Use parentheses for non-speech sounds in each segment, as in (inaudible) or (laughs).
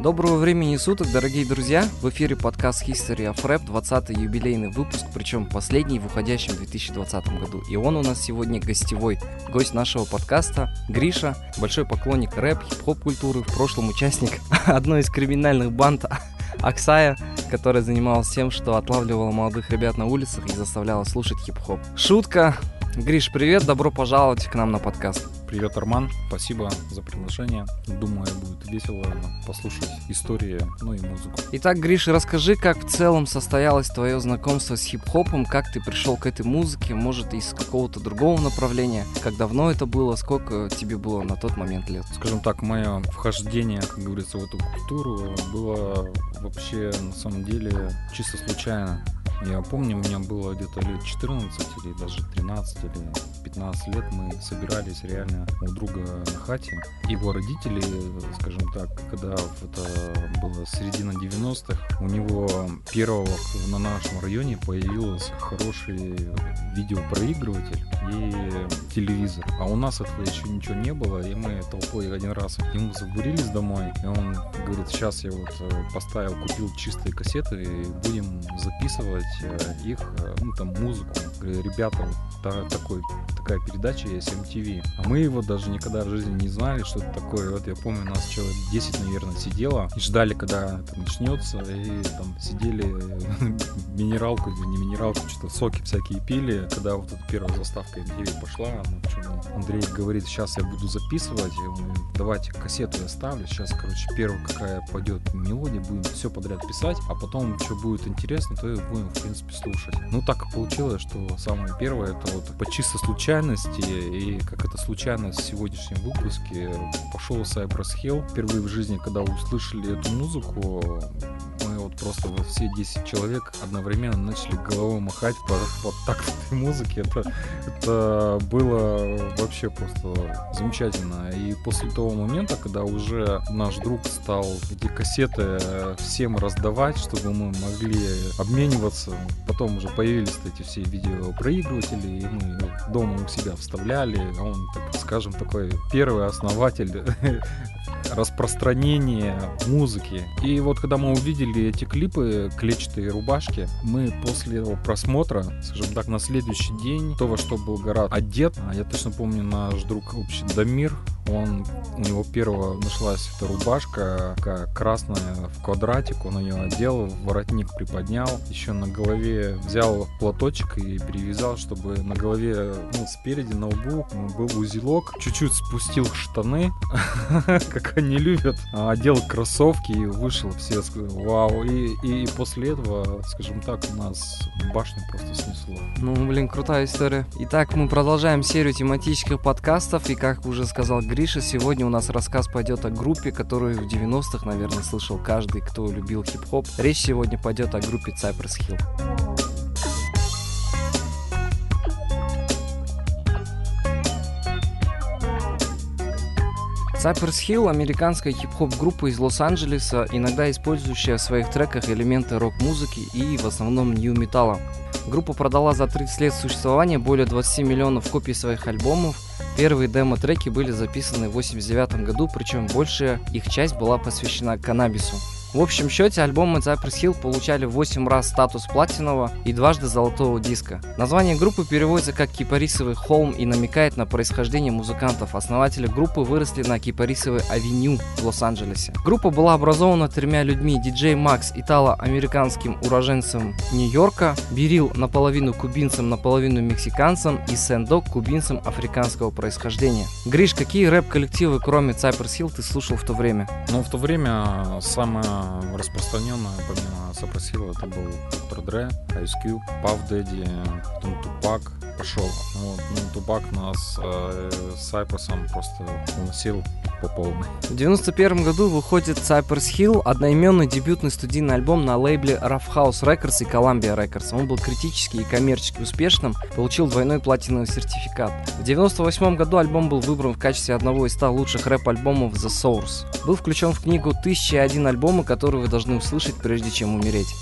Доброго времени суток, дорогие друзья! В эфире подкаст History of Rap, 20-й юбилейный выпуск, причем последний в уходящем 2020 году. И он у нас сегодня гостевой, гость нашего подкаста Гриша, большой поклонник рэп, хип-хоп культуры, в прошлом участник (laughs) одной из криминальных банд (laughs) Аксая, которая занималась тем, что отлавливала молодых ребят на улицах и заставляла слушать хип-хоп. Шутка. Гриш, привет, добро пожаловать к нам на подкаст. Привет, Арман. Спасибо за приглашение. Думаю, будет весело послушать истории, ну и музыку. Итак, Гриша, расскажи, как в целом состоялось твое знакомство с хип-хопом, как ты пришел к этой музыке, может, из какого-то другого направления, как давно это было, сколько тебе было на тот момент лет? Скажем так, мое вхождение, как говорится, в эту культуру было вообще, на самом деле, чисто случайно. Я помню, у меня было где-то лет 14 или даже 13 или 15 лет мы собирались реально у друга на хате. Его родители, скажем так, когда это было середина 90-х, у него первого на нашем районе появился хороший видеопроигрыватель и телевизор. А у нас этого еще ничего не было, и мы толпой один раз к нему забурились домой, и он говорит, сейчас я вот э, поставил, купил чистые кассеты, и будем записывать их, э, ну там музыку. Говорю, ребята, вот такой, такая передача есть MTV. А мы его даже никогда в жизни не знали, что это такое. Вот я помню, нас человек 10, наверное, сидело и ждали, когда это начнется, и там сидели (laughs) минералку, не минералку, что-то соки всякие пили, когда вот эта первая заставка MTV пошла, Андрей говорит, сейчас я буду записывать, давайте кассету я ставлю, сейчас, короче, первая какая пойдет мелодия, будем все подряд писать, а потом, что будет интересно, то и будем, в принципе, слушать. Ну, так получилось, что самое первое, это вот по чисто случайности, и как это случайность в сегодняшнем выпуске, пошел Cypress Hill. Впервые в жизни, когда услышали эту музыку, мы вот просто вот все 10 человек одновременно начали головой махать по вот так этой музыке. Это, это было вообще просто замечательно. И после того момента, когда уже наш друг стал эти кассеты всем раздавать, чтобы мы могли обмениваться, потом уже появились эти все видеопроигрыватели, и мы дома у себя вставляли. Он, так скажем, такой первый основатель (laughs) распространения музыки. И вот когда мы увидели эти клипы, клетчатые рубашки, мы после этого просмотра, скажем так, на следующий день, то, во что был Гарат одет, а я точно помню, наш друг общий Дамир, он, у него первого нашлась эта рубашка, красная в квадратик, он ее одел, воротник приподнял, еще на голове взял платочек и перевязал, чтобы на голове, ну, спереди, на лбу был узелок, чуть-чуть спустил штаны, (laughs) как они любят, одел кроссовки и вышел, все вау, и, и после этого, скажем так, у нас башню просто снесло. Ну, блин, крутая история. Итак, мы продолжаем серию тематических подкастов, и, как уже сказал Гриша, сегодня у нас рассказ пойдет о группе, которую в 90-х, наверное, слышал каждый, кто любил хип-хоп. Речь сегодня пойдет о группе Cypress Hill. Cypress Hill – американская хип-хоп группа из Лос-Анджелеса, иногда использующая в своих треках элементы рок-музыки и в основном нью-металла. Группа продала за 30 лет существования более 20 миллионов копий своих альбомов. Первые демо-треки были записаны в 1989 году, причем большая их часть была посвящена каннабису. В общем счете альбомы Cypress Hill получали 8 раз статус платинового и дважды золотого диска. Название группы переводится как «Кипарисовый холм» и намекает на происхождение музыкантов. Основатели группы выросли на Кипарисовой авеню в Лос-Анджелесе. Группа была образована тремя людьми. Диджей Макс итало-американским уроженцем Нью-Йорка, Берил наполовину кубинцем, наполовину мексиканцем и Сэндок кубинцем африканского происхождения. Гриш, какие рэп-коллективы, кроме Cypress Hill, ты слушал в то время? Ну, в то время самое распространенная, помимо Сапросила, это был Доктор Дре, Ice Cube, Puff Daddy, потом Тупак пошел. Вот, ну, Тупак нас э, с Сайпросом просто уносил по полной. В 91 году выходит Cypress Hill, одноименный дебютный студийный альбом на лейбле Rough House Records и Columbia Records. Он был критически и коммерчески успешным, получил двойной платиновый сертификат. В 98 году альбом был выбран в качестве одного из 100 лучших рэп-альбомов The Source. Был включен в книгу «1001 альбомы, которые вы должны услышать, прежде чем умереть».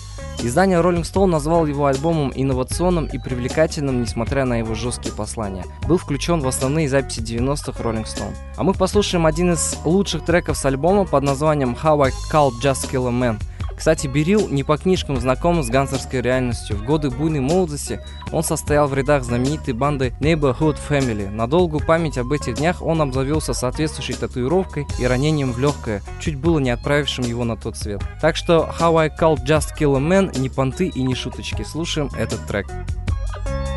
Издание Rolling Stone назвал его альбомом инновационным и привлекательным, несмотря на его жесткие послания. Был включен в основные записи 90-х Rolling Stone. А мы послушаем один из лучших треков с альбома под названием How I Called Just Kill a Man – кстати, Берил не по книжкам знаком с гангстерской реальностью. В годы буйной молодости он состоял в рядах знаменитой банды Neighborhood Family. На долгую память об этих днях он обзавелся соответствующей татуировкой и ранением в легкое, чуть было не отправившим его на тот свет. Так что How I Called Just Kill a Man не понты и не шуточки. Слушаем этот трек. I wanted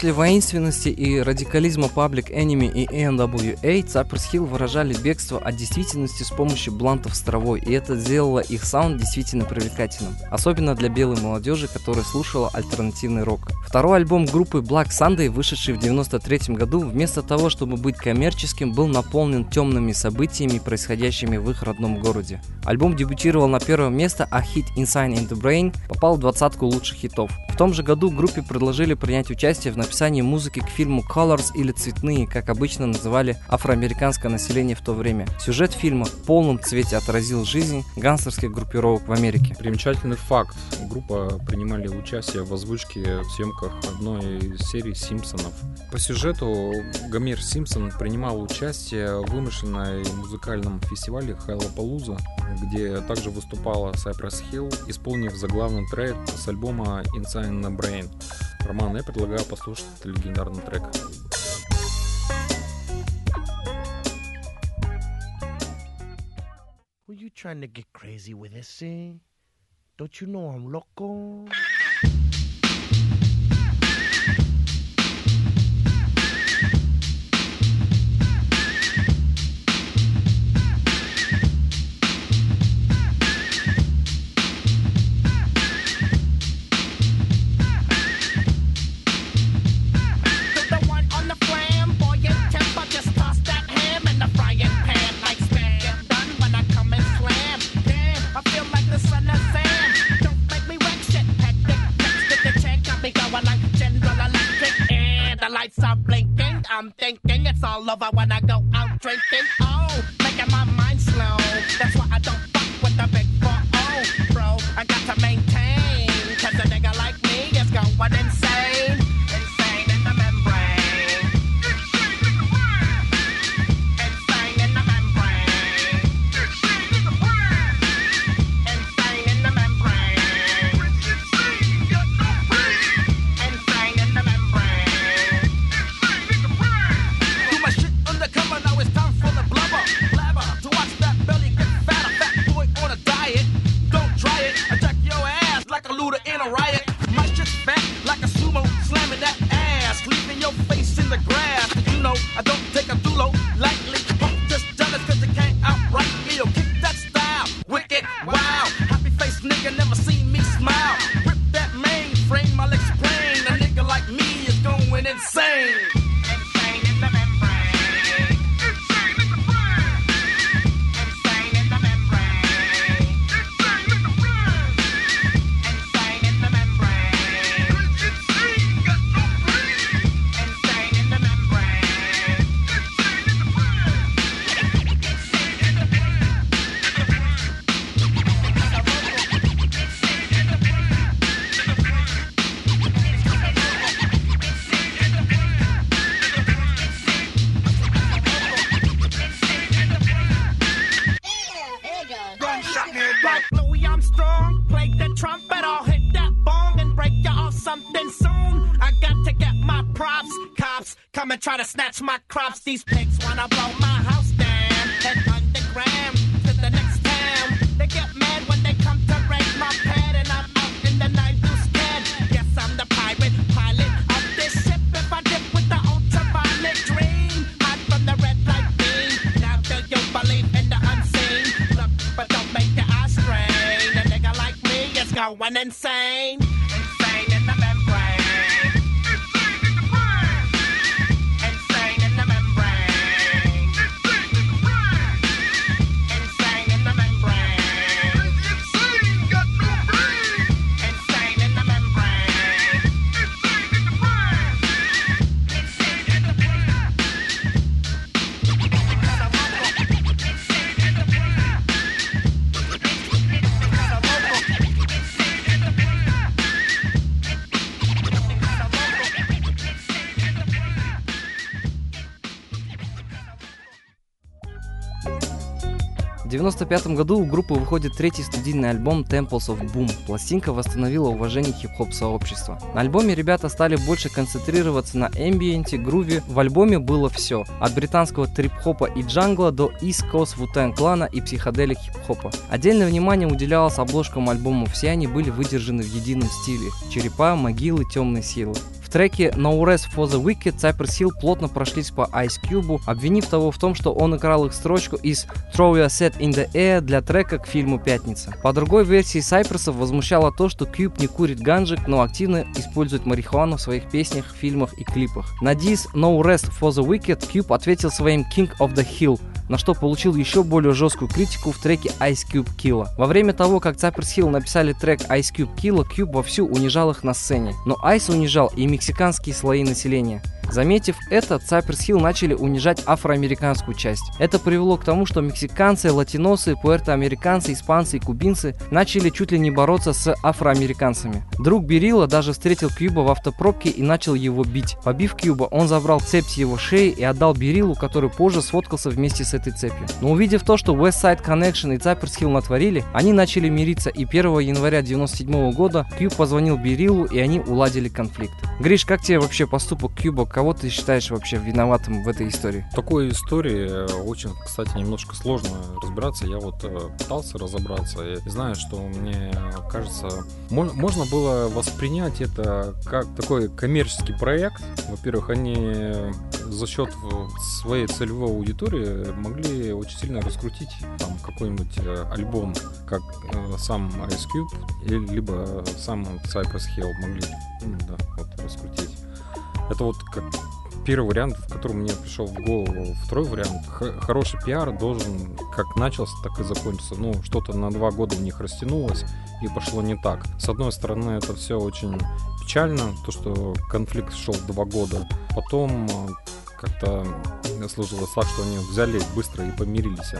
После воинственности и радикализма Public Enemy и NWA, Cypress Hill выражали бегство от действительности с помощью блантов с травой, и это сделало их саунд действительно привлекательным, особенно для белой молодежи, которая слушала альтернативный рок. Второй альбом группы Black Sunday, вышедший в 93 году, вместо того, чтобы быть коммерческим, был наполнен темными событиями, происходящими в их родном городе. Альбом дебютировал на первое место, а хит Inside in the Brain попал в двадцатку лучших хитов. В том же году группе предложили принять участие в написании музыки к фильму Colors или Цветные, как обычно называли афроамериканское население в то время. Сюжет фильма в полном цвете отразил жизнь гангстерских группировок в Америке. Примечательный факт. Группа принимали участие в озвучке в съемках одной из серий «Симпсонов». По сюжету Гомер Симпсон принимал участие в вымышленной музыкальном фестивале Хайлопалуза, где также выступала Cypress Hill, исполнив заглавный трек с альбома Inside the Brain. Роман, я предлагаю послушать легендарный трек. Were you trying to get crazy with this, eh? Don't you know I'm loco? Going insane. 1995 году у группы выходит третий студийный альбом Temples of Boom. Пластинка восстановила уважение хип-хоп сообщества. На альбоме ребята стали больше концентрироваться на эмбиенте, груве. В альбоме было все. От британского трип-хопа и джангла до East Coast wu клана и психоделик хип-хопа. Отдельное внимание уделялось обложкам альбома, все они были выдержаны в едином стиле – черепа, могилы, темные силы. Треке No Rest for the Wicked Cypress Hill плотно прошлись по Ice Cube, обвинив того в том, что он играл их строчку из Throw Your Set in the Air для трека к фильму «Пятница». По другой версии Сайперсов возмущало то, что Cube не курит ганджик, но активно использует марихуану в своих песнях, фильмах и клипах. На дис No Rest for the Wicked Cube ответил своим King of the Hill, на что получил еще более жесткую критику в треке Ice Cube Killa. Во время того, как Cypress Hill написали трек Ice Cube Killa, Cube вовсю унижал их на сцене. Но Ice унижал и мексиканские слои населения. Заметив это, Cypress Hill начали унижать афроамериканскую часть. Это привело к тому, что мексиканцы, латиносы, пуэртоамериканцы, испанцы и кубинцы начали чуть ли не бороться с афроамериканцами. Друг Берила даже встретил Кьюба в автопробке и начал его бить. Побив Кьюба, он забрал цепь с его шеи и отдал Берилу, который позже сфоткался вместе с этой цепью. Но увидев то, что West Side Connection и Cypress Hill натворили, они начали мириться и 1 января 1997 года Кьюб позвонил Берилу и они уладили конфликт. Гриш, как тебе вообще поступок Кьюба? Кого ты считаешь вообще виноватым в этой истории? В такой истории э, очень, кстати, немножко сложно разбираться. Я вот э, пытался разобраться и знаю, что мне кажется, мо- можно было воспринять это как такой коммерческий проект. Во-первых, они за счет своей целевой аудитории могли очень сильно раскрутить там какой-нибудь э, альбом, как э, сам Ice Cube, либо сам Cypress Hill могли ну, да, вот, раскрутить. Это вот как первый вариант, в котором мне пришел в голову. Второй вариант. Хороший пиар должен как начался, так и закончился. Ну, что-то на два года у них растянулось и пошло не так. С одной стороны, это все очень печально, то, что конфликт шел два года. Потом э, как-то сложилось так, что они взяли быстро и помирились.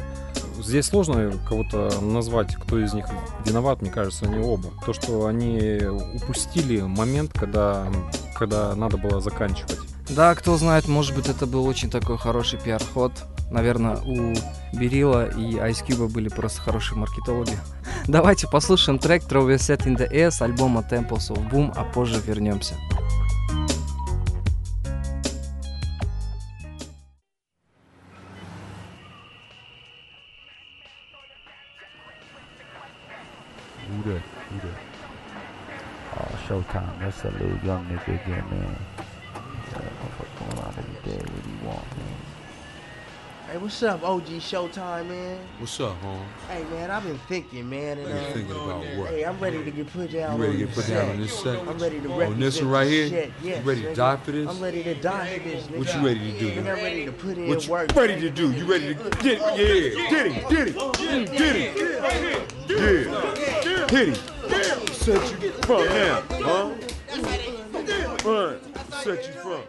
Здесь сложно кого-то назвать, кто из них виноват, мне кажется, они оба. То, что они упустили момент, когда, когда надо было заканчивать. Да, кто знает, может быть, это был очень такой хороший пиар-ход. Наверное, у Берила и Ice Cube были просто хорошие маркетологи. (laughs) Давайте послушаем трек Your Set in the с альбома Temples of Boom, а позже вернемся. Showtime. That's a little young nigga again, man. Yeah, motherfucker going around every day. What do you want, man? Hey, what's up, OG Showtime, man? What's up, home? Hey, man, I've been thinking, man. And, uh, thinking about what? Hey, I'm ready to get put down You ready on to get this put down set. on this set? I'm ready to On represent this one right here? Shit. Yes, You ready to die for this? I'm ready to die for this, nigga. What you ready to do? Nigga, I'm ready to put in What you work. ready to do? You ready to get it? yeah, get him, get him, get him, yeah, hit him. Set you from now, huh? Burn. Set you front.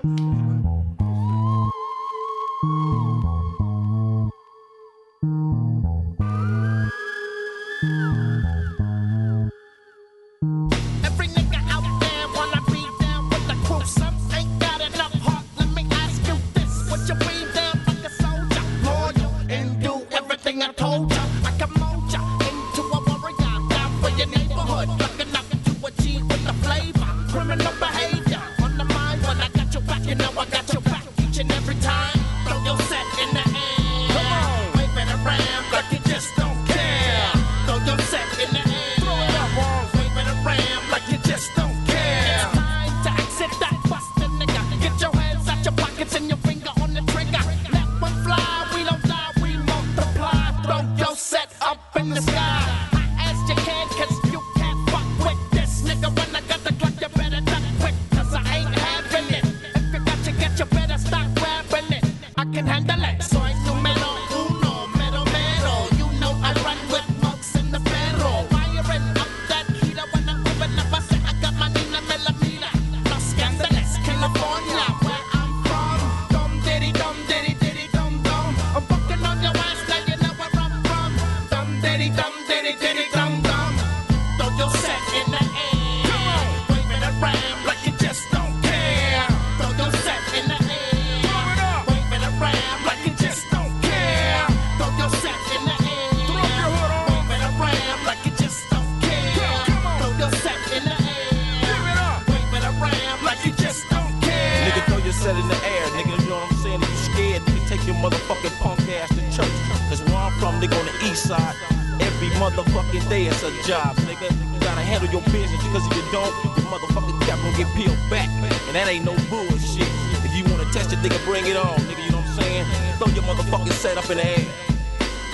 Motherfucking punk ass to church. Cause where I'm from, nigga, on the east side, every motherfucking day it's a job, nigga. You gotta handle your business, because if you don't, your motherfucking cap gonna get peeled back. And that ain't no bullshit. If you wanna test it, nigga, bring it on, nigga, you know what I'm saying? Throw your motherfucking set up in the air.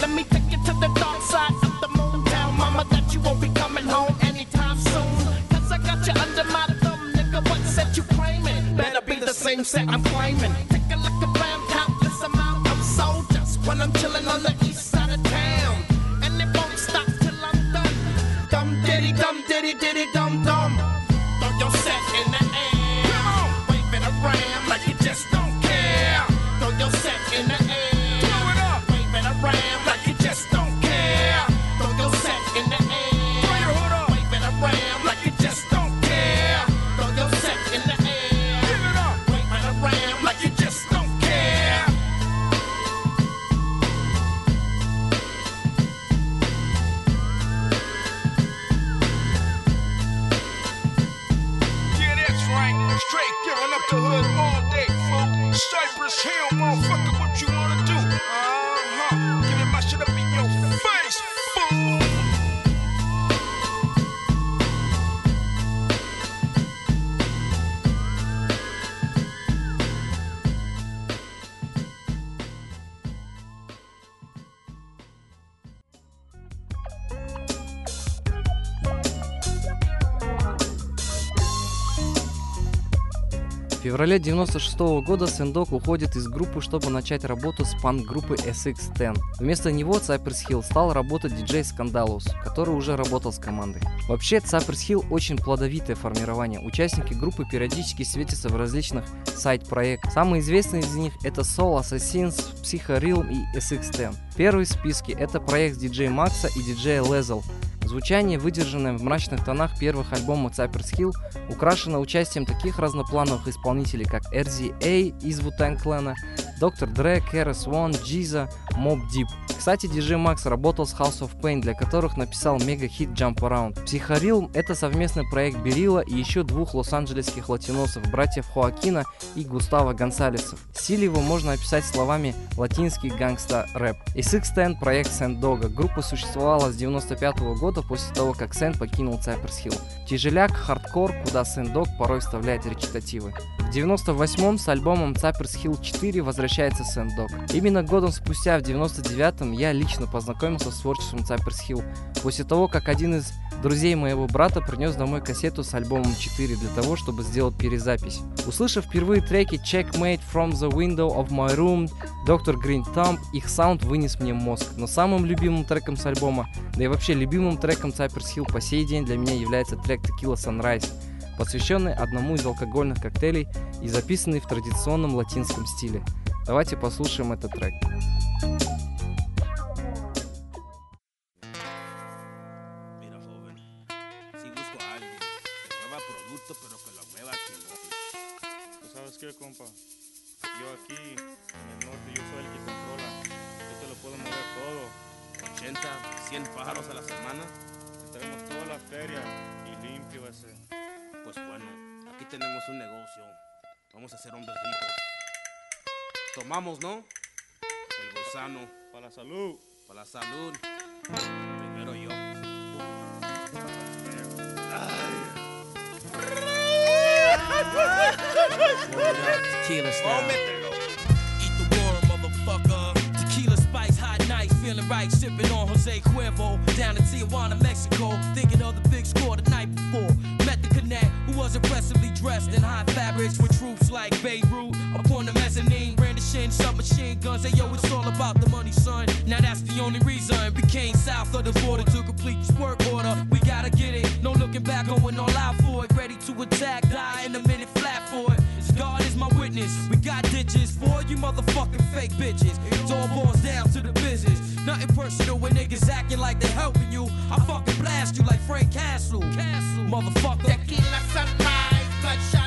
Let me take you to the dark side of the moon. Tell mama that you won't be coming home anytime soon. Cause I got you under my thumb, nigga. What set you claiming? Better be the same set I'm claiming. Take a look around, When I'm chilling on the east side of town. And it won't stop till I'm done. Dum diddy, dum diddy, diddy, dum dum. Феврале 96 года Сэндок уходит из группы, чтобы начать работу с панк-группой SX-10. Вместо него Cypress Hill стал работать диджей Скандалус, который уже работал с командой. Вообще, Cypress Hill очень плодовитое формирование. Участники группы периодически светятся в различных сайт-проектах. Самые известные из них это Soul Assassins, Psycho Realm и SX-10. Первый в списке это проект диджей Макса и диджея Лезл, Звучание, выдержанное в мрачных тонах первых альбомов Cypress Hill, украшено участием таких разноплановых исполнителей, как RZA из Wu-Tang Clan, Dr. Dre, KRS-One, GZA, Mobb Deep. Кстати, DJ Muggs работал с House of Pain, для которых написал мега-хит Jump Around. Psycho Realm — это совместный проект B-Real а и еще двух лос-анджелесских латиносов, братьев Хоакина и Густава Гонсалесов. Стиль его можно описать словами латинский гангста-рэп. SX-10 — проект Sen Dog а. Группа существовала с 95 года после того, как Sen покинул Cypress Hill. Тяжеляк, хардкор, куда Sen Dog порой вставляет речитативы. В 98-м с альбомом Cypress Hill 4 возвращается Sen Dog. Именно годом спустя, в 99-м, я лично познакомился с творчеством Cypress Hill, после того, как один из друзей моего брата принес домой кассету с альбомом 4 для того, чтобы сделать перезапись. Услышав впервые треки Checkmate, From The Window of My Room, Dr. Green Thumb, их саунд вынес мне мозг. Но самым любимым треком с альбома, да и вообще любимым треком Cypress Hill по сей день для меня является трек Tequila Sunrise, посвященный одному из алкогольных коктейлей и записанный в традиционном латинском стиле. Давайте послушаем этот трек. Mira, Attack, die in a minute, flat for it. God is my witness. We got ditches for you motherfucking fake bitches. It all boils down to the business. Nothing personal when niggas acting like they helping you. I fucking blast you like Frank Castle. Castle, motherfucker. Tequila sunrise, bloodshot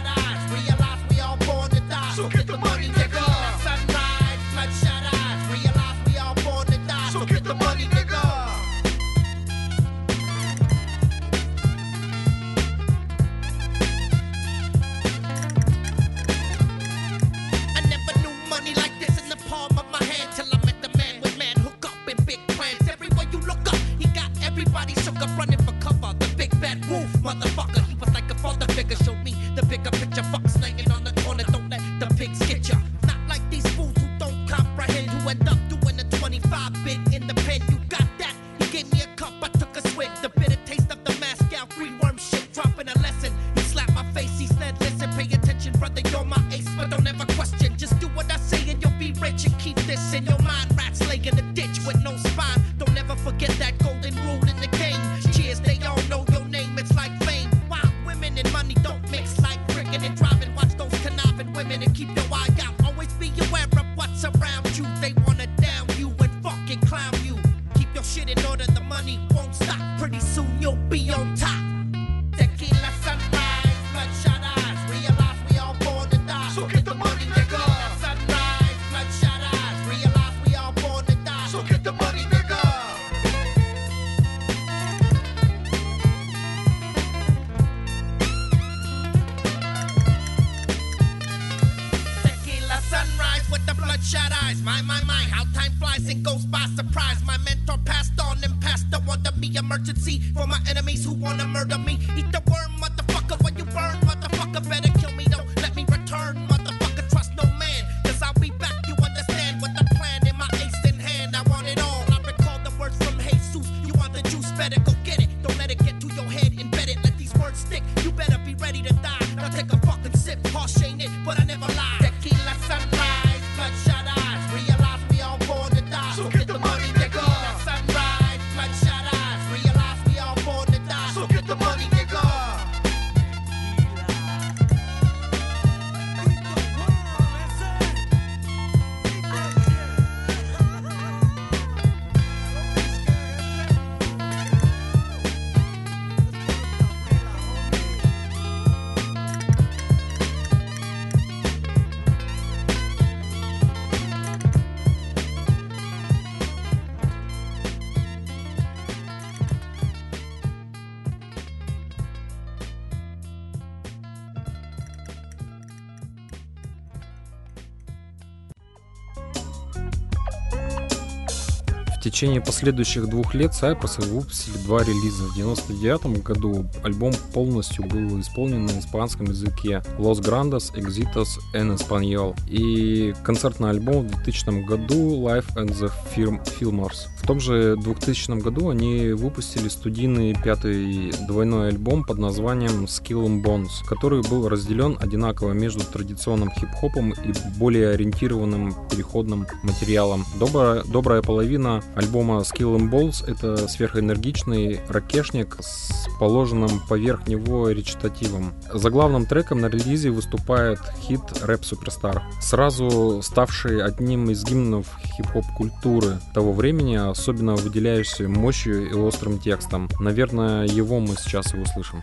В течение последующих двух лет Cypress выпустили два релиза. В 1999 году альбом полностью был исполнен на испанском языке Los Grandes Exitos en Español и концертный альбом в 2000 году Life at the Film Filmers. В том же 2000 году они выпустили студийный пятый двойной альбом под названием Skill and Bones, который был разделен одинаково между традиционным хип-хопом и более ориентированным переходным материалом. Добрая, добрая половина альбома Skill and Balls — это сверхэнергичный ракешник с положенным поверх него речитативом. За главным треком на релизе выступает хит «Рэп Суперстар», сразу ставший одним из гимнов хип-хоп культуры того времени, а особенно выделяешься мощью и острым текстом. Наверное, его мы сейчас и услышим.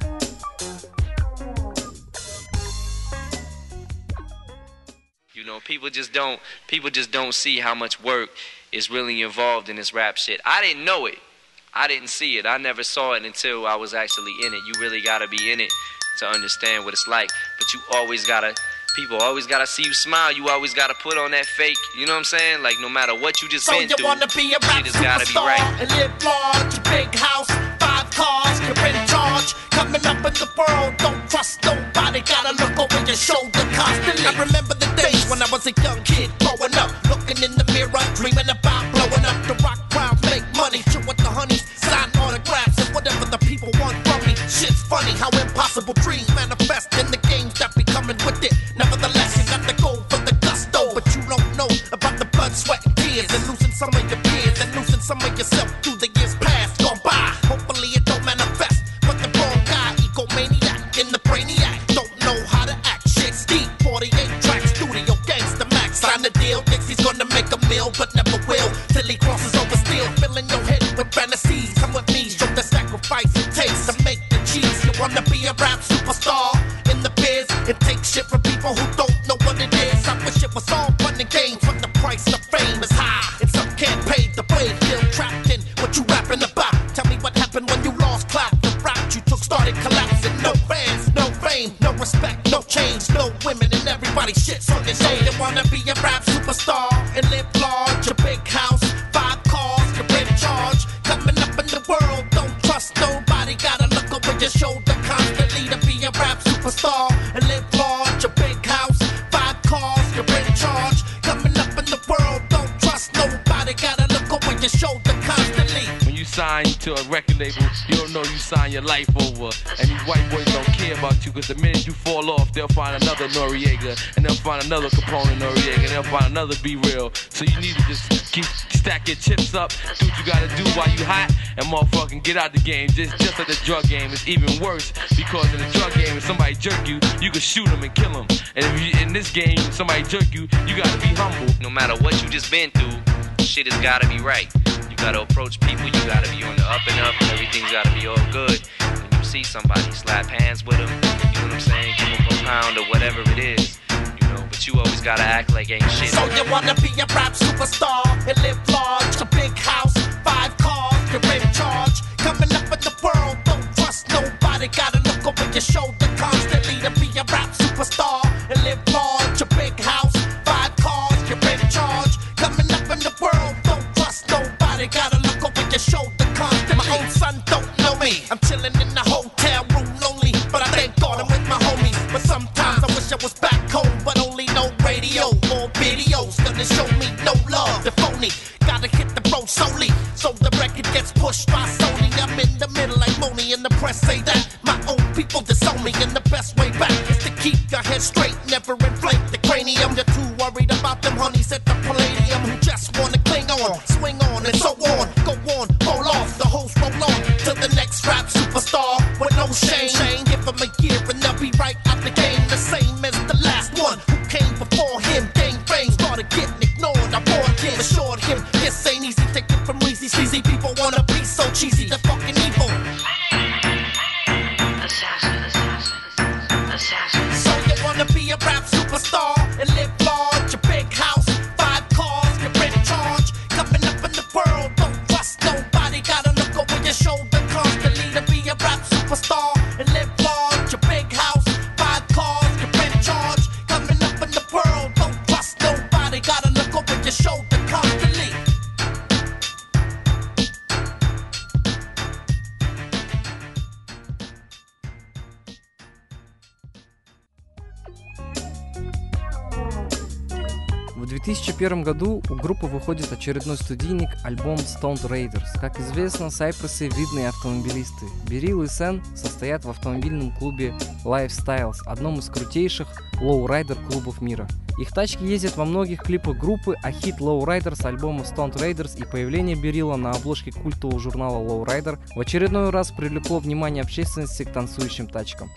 You know, people just don't people just don't see how much work is really involved in this rap shit. I didn't know it. I didn't see it. I never saw it until I was actually in it. You really gotta be in it to understand what it's like. But you always gotta people always gotta see you smile. You always gotta put on that fake. You know what I'm saying? Like no matter what you just so been you through, wanna be a rap just gotta be right. And live large, big house, five cars, you're in charge. Coming up in the world, don't trust nobody. Gotta look over your shoulder constantly. I remember the days when I was a young kid. Your life over. And these white boys don't care about you, cause the minute you fall off, they'll find another Noriega, and they'll find another Capone Noriega, and they'll find another Be Real. So you need to just keep stack your chips up, do what you gotta do while you hot, and motherfucking get out the game. Just just like the drug game, it's even worse because in the drug game, if somebody jerk you, you can shoot them and kill them. And if you, in this game, somebody jerk you, you gotta be humble. No matter what you just been through, shit has gotta be right. Gotta approach people, you gotta be on the up and up, and everything's gotta be all good. When you see somebody, slap hands with them, you know what I'm saying? Give them a pound or whatever it is, you know, but you always gotta act like ain't shit. So you wanna be a rap superstar and live large, a big house, five cars, you're in charge. Coming up in the world, don't trust nobody. Gotta look over your shoulder constantly to be a rap superstar shoulder constantly. My own son don't know me. I'm chilling in the hotel room lonely, but I thank God I'm with my homies. But sometimes I wish I was back home, but only no radio or videos gonna show me no love. The phony gotta hit the road solely, so the record gets pushed by Sony. I'm in the middle like Moni, and the press say that my own people disown me, and the best way back is to keep your head straight, I'ma get 2001 году у группы выходит очередной студийный альбом Stoned Raiders. Как известно, сайпрессы видные автомобилисты. Би-Рил и Сен состоят в автомобильном клубе Lifestyles, одном из крутейших лоурайдер клубов мира. Их тачки ездят во многих клипах группы, а хит Lowrider с альбома Stoned Raiders и появление Би-Рила на обложке культового журнала Lowrider в очередной раз привлекло внимание общественности к танцующим тачкам.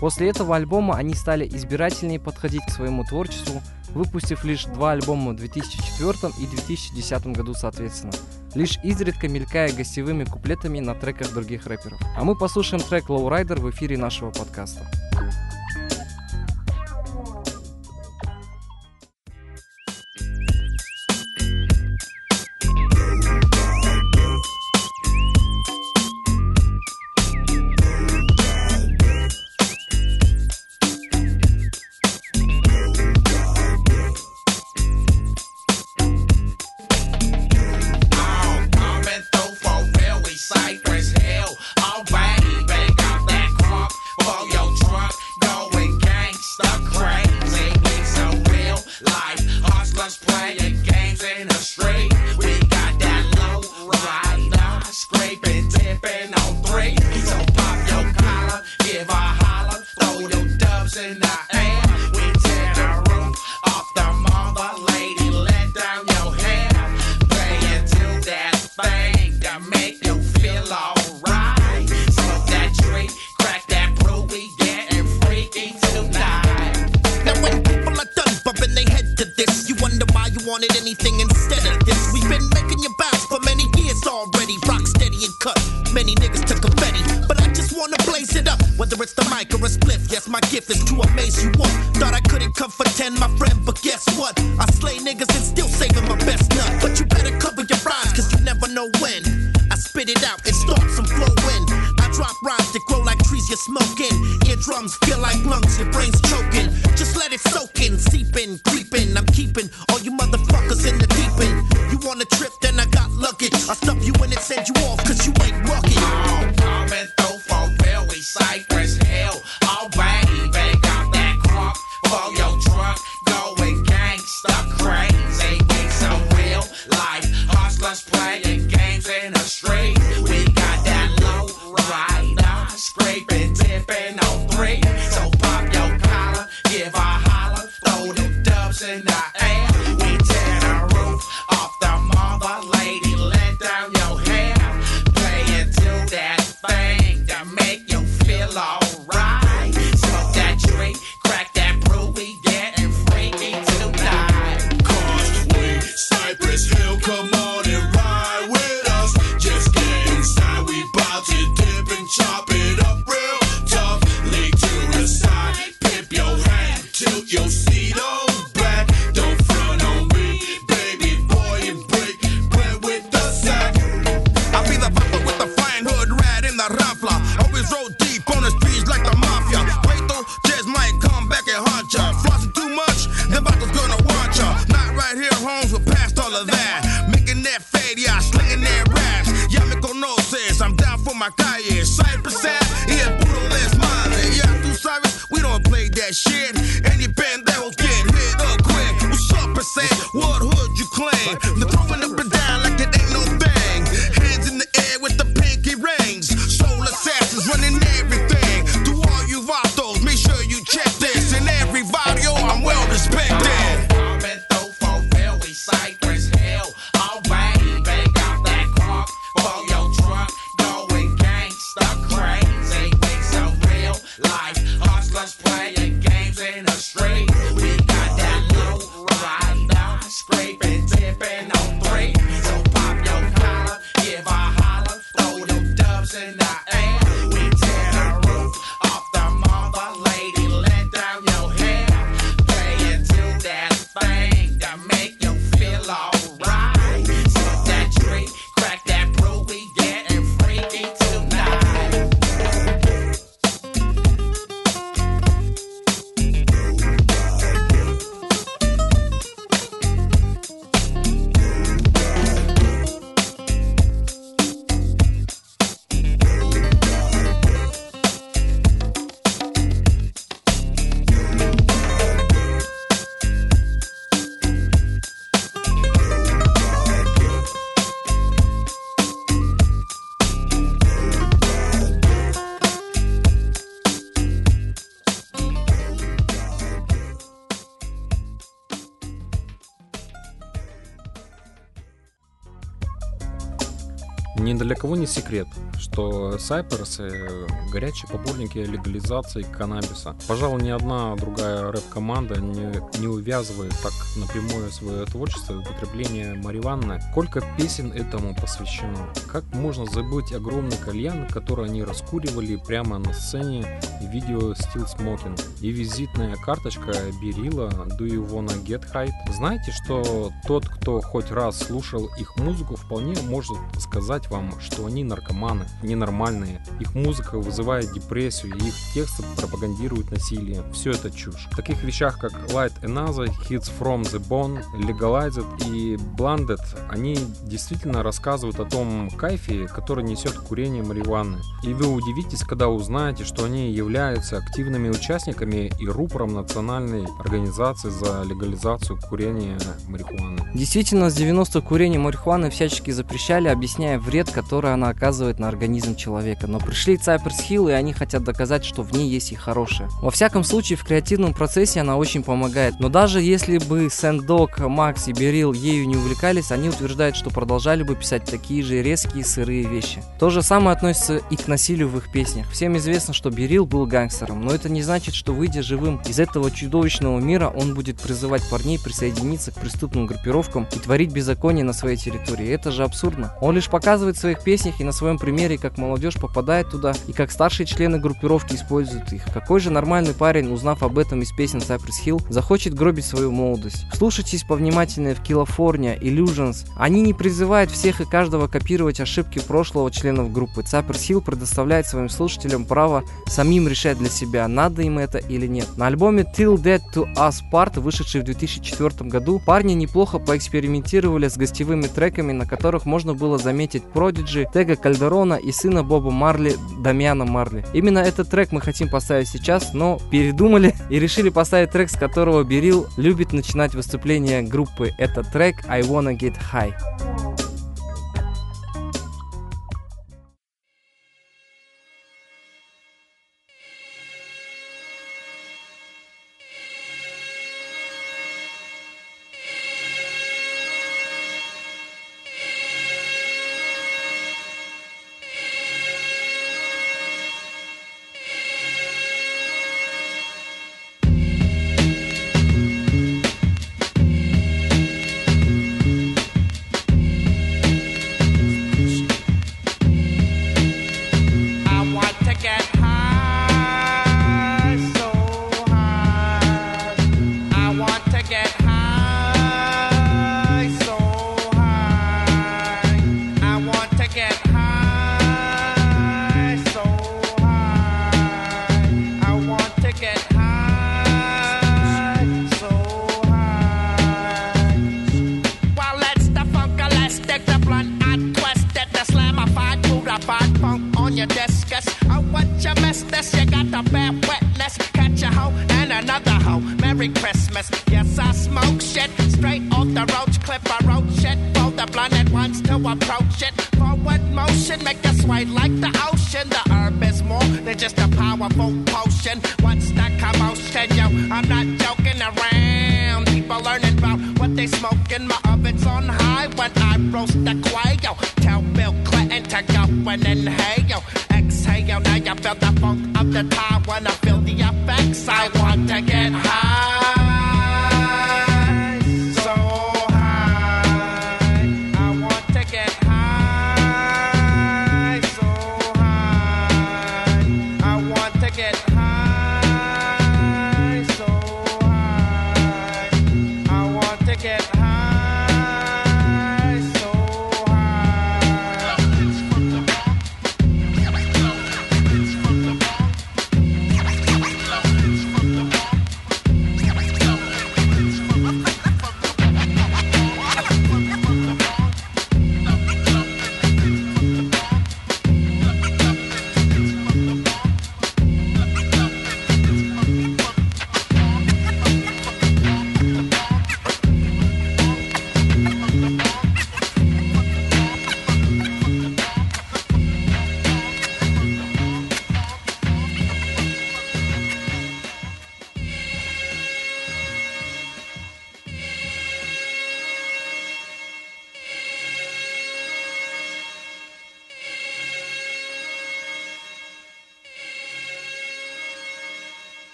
После этого альбома они стали избирательнее подходить к своему творчеству, выпустив лишь два альбома в 2004 и 2010 году соответственно, лишь изредка мелькая гостевыми куплетами на треках других рэперов. А мы послушаем трек Lowrider в эфире нашего подкаста. Eardrums feel like lungs, your brain's choking. Just let it soak in, seeping, creeping. I'm keeping all you motherfuckers in the deep end. You want a trip, then I got luggage. I stuff you in and send you off, cause you that shit. Ни для кого не секрет, что Сайперс э, горячие поборники легализации каннабиса. Пожалуй, ни одна другая рэп-команда не, не увязывает так напрямую свое творчество и употребление марихуаны. Сколько песен этому посвящено? Как можно забыть огромный кальян, который они раскуривали прямо на сцене и видео Still Smoking? И визитная карточка Берила Do You Wanna Get High? Знаете, что тот, кто хоть раз слушал их музыку, вполне может сказать вам, что они наркоманы, ненормальные. Их музыка вызывает депрессию, и их тексты пропагандируют насилие. Все это чушь. В таких вещах, как Light Another, Hits From The Bone, Legalized и Blended, они действительно рассказывают о том кайфе, который несет курение марихуаны. И вы удивитесь, когда узнаете, что они являются активными участниками и рупором национальной организации за легализацию курения марихуаны. Действительно, с 90-х курение марихуаны всячески запрещали, объясняя вред, который она оказывает на организм человека. Но пришли Cypress Hill, и они хотят доказать, что в ней есть и хорошее. Во всяком случае, в креативном процессе она очень помогает. Но даже если бы Сэндок, Макс и Берил ею не увлекались, они утверждают, что продолжали бы писать такие же резкие сырые вещи. То же самое относится и к насилию в их песнях. Всем известно, что Берил был гангстером, но это не значит, что выйдя живым из этого чудовищного мира, он будет призывать парней присоединиться к преступным группировкам и творить беззаконие на своей территории. Это же абсурдно. Он лишь показывает в своих песнях и на своем примере, как молодежь попадает туда и как старшие члены группировки используют их. Какой же нормальный парень, узнав об этом из песен Cypress Hill, захочет гробить свою молодость? Слушайтесь повнимательнее в California, Illusions. Они не призывают всех и каждого копировать ошибки прошлого членов группы. Cypress Hill предоставляет своим слушателям право самим решать для себя, надо им это или нет. На альбоме Till Dead to Us Part, вышедший в 2004 году, парни неплохо поэкспериментировали с гостевыми треками, на которых можно было заметить Продиджи, Тега Кальдерона и сына Боба Марли, Дамьяна Марли. Именно этот трек мы хотим поставить сейчас, но передумали (laughs) и решили поставить трек, с которого Берил любит начинать выступление группы. Это трек I Wanna Get High.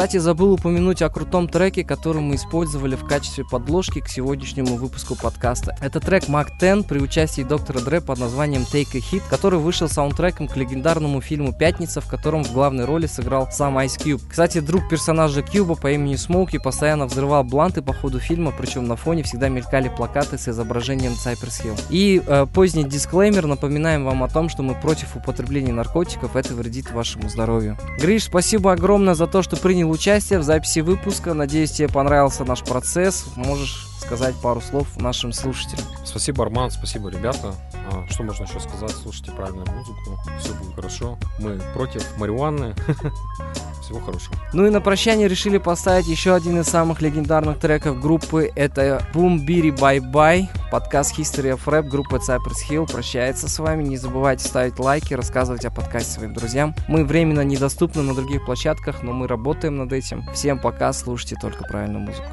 Кстати, забыл упомянуть о крутом треке, который мы использовали в качестве подложки к сегодняшнему выпуску подкаста. Это трек Mac 10 при участии доктора Дре под названием Take a Hit, который вышел саундтреком к легендарному фильму «Пятница», в котором в главной роли сыграл сам Ice Cube. Кстати, друг персонажа Кьюба по имени Смоуки постоянно взрывал бланты по ходу фильма, причем на фоне всегда мелькали плакаты с изображением Cypress Hill. И э, поздний дисклеймер, напоминаем вам о том, что мы против употребления наркотиков, это вредит вашему здоровью. Гриш, спасибо огромное за то, что принял участие в записи выпуска. Надеюсь, тебе понравился наш процесс. Можешь сказать пару слов нашим слушателям. Спасибо, Арман, спасибо, ребята. А, что можно еще сказать? Слушайте правильную музыку, все будет хорошо. Мы против марихуаны. (laughs) Всего хорошего. Ну и на прощание решили поставить еще один из самых легендарных треков группы. Это Boom Biri Bye Bye. Подкаст History of Rap группы Cypress Hill прощается с вами. Не забывайте ставить лайки, рассказывать о подкасте своим друзьям. Мы временно недоступны на других площадках, но мы работаем над этим. Всем пока, слушайте только правильную музыку.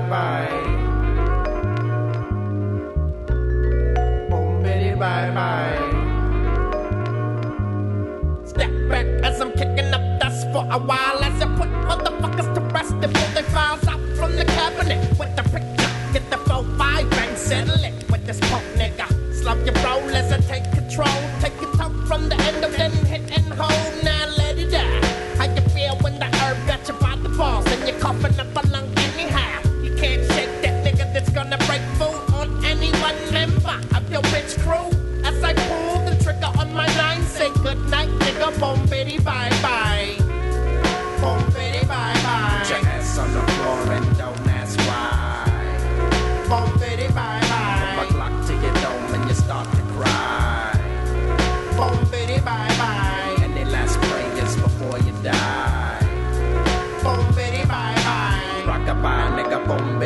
Bye bye. Boom, bye bye. Step back as I'm kicking up dust for a while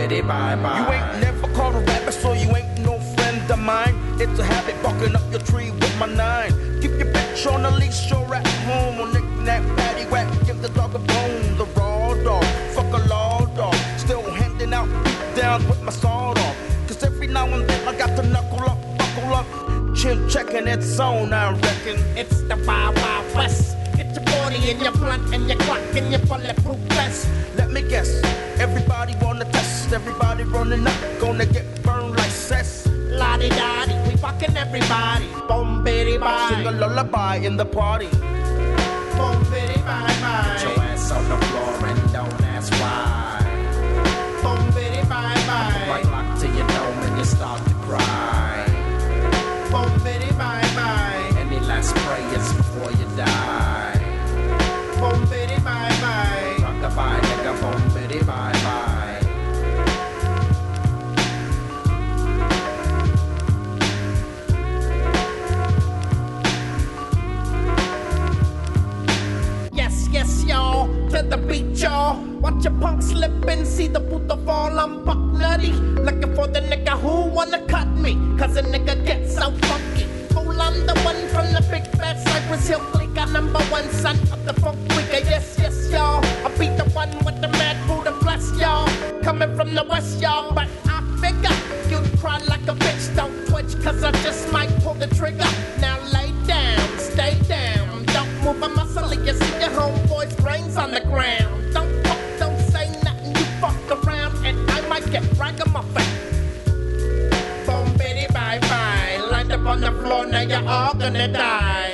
Bitty, bye bye. You ain't never called a rapper, so you ain't no friend of mine. It's a habit barking up your tree with my nine. Keep your bitch on a leash or at home. On knick-knack, patty whack, give the dog a bone. The raw dog, fuck a law dog. Still handing out beat downs with my sword off. Cause every now and then I got to knuckle up, buckle up. Chin checking its on, I reckon. It's the Wild Wild West. Get your 40 and your blunt and your clock and your bulletproof vest. Let me guess, everybody wanna test, everybody running up, gonna get burned like cess. Lottie dottie, we fucking everybody. Boom, bitty, bye. Sing a lullaby in the party. Boom, bitty, bye bye. Put your ass on the floor and Watch a punk slip and see the puto fall, I'm buck nutty. Looking for the nigga who wanna cut me, cause a nigga gets so funky. Fool, I'm the one from the big fat Cypress Hill clique. I number one son of the funk quicker. Yes, yes, y'all. I be the one with the mad Buddha bless y'all. Coming from the west, y'all. But I figure you'd cry like a bitch. Don't twitch, cause I just might pull the trigger. Now lay brains on the ground. Don't talk, don't say nothing, you fuck around, and I might get ragamuffin. Boom, bitty, bye bye. Lined up on the floor, now you're all gonna die.